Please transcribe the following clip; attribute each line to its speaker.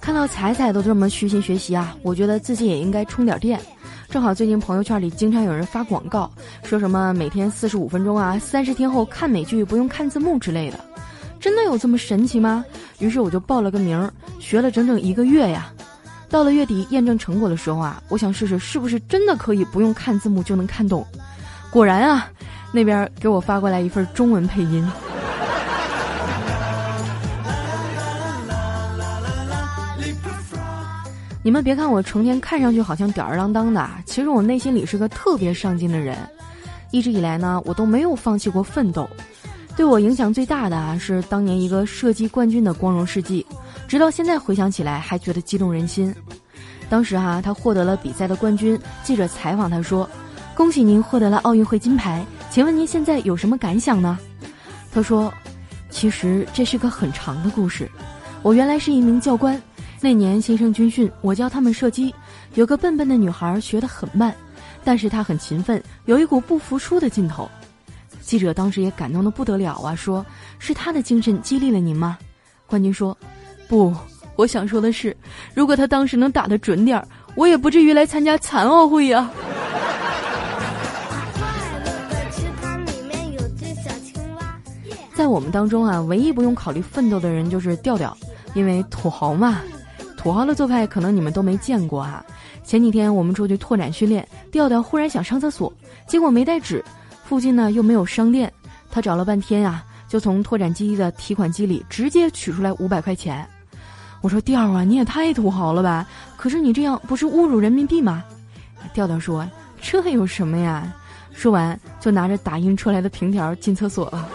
Speaker 1: 看到彩彩都这么虚心学习啊，我觉得自己也应该充点电。正好最近朋友圈里经常有人发广告，说什么每天四十五分钟啊，三十天后看美剧不用看字幕之类的，真的有这么神奇吗？于是我就报了个名，学了整整一个月呀。到了月底验证成果的时候啊，我想试试是不是真的可以不用看字幕就能看懂。果然啊，那边给我发过来一份中文配音。你们别看我成天看上去好像吊儿郎当的，其实我内心里是个特别上进的人。一直以来呢，我都没有放弃过奋斗。对我影响最大的啊，是当年一个射击冠军的光荣事迹，直到现在回想起来还觉得激动人心。当时哈，他获得了比赛的冠军，记者采访他说：“恭喜您获得了奥运会金牌，请问您现在有什么感想呢？”他说：“其实这是个很长的故事。我原来是一名教官。”那年新生军训，我教他们射击，有个笨笨的女孩学得很慢，但是她很勤奋，有一股不服输的劲头。记者当时也感动的不得了啊，说是她的精神激励了您吗？冠军说，不，我想说的是，如果她当时能打得准点儿，我也不至于来参加残奥会呀。在我们当中啊，唯一不用考虑奋斗的人就是调调，因为土豪嘛。土豪的做派可能你们都没见过啊。前几天我们出去拓展训练，调调忽然想上厕所，结果没带纸，附近呢又没有商店，他找了半天呀，就从拓展基地的提款机里直接取出来五百块钱。我说调啊，你也太土豪了吧？可是你这样不是侮辱人民币吗？调调说：“这有什么呀？”说完就拿着打印出来的凭条进厕所了。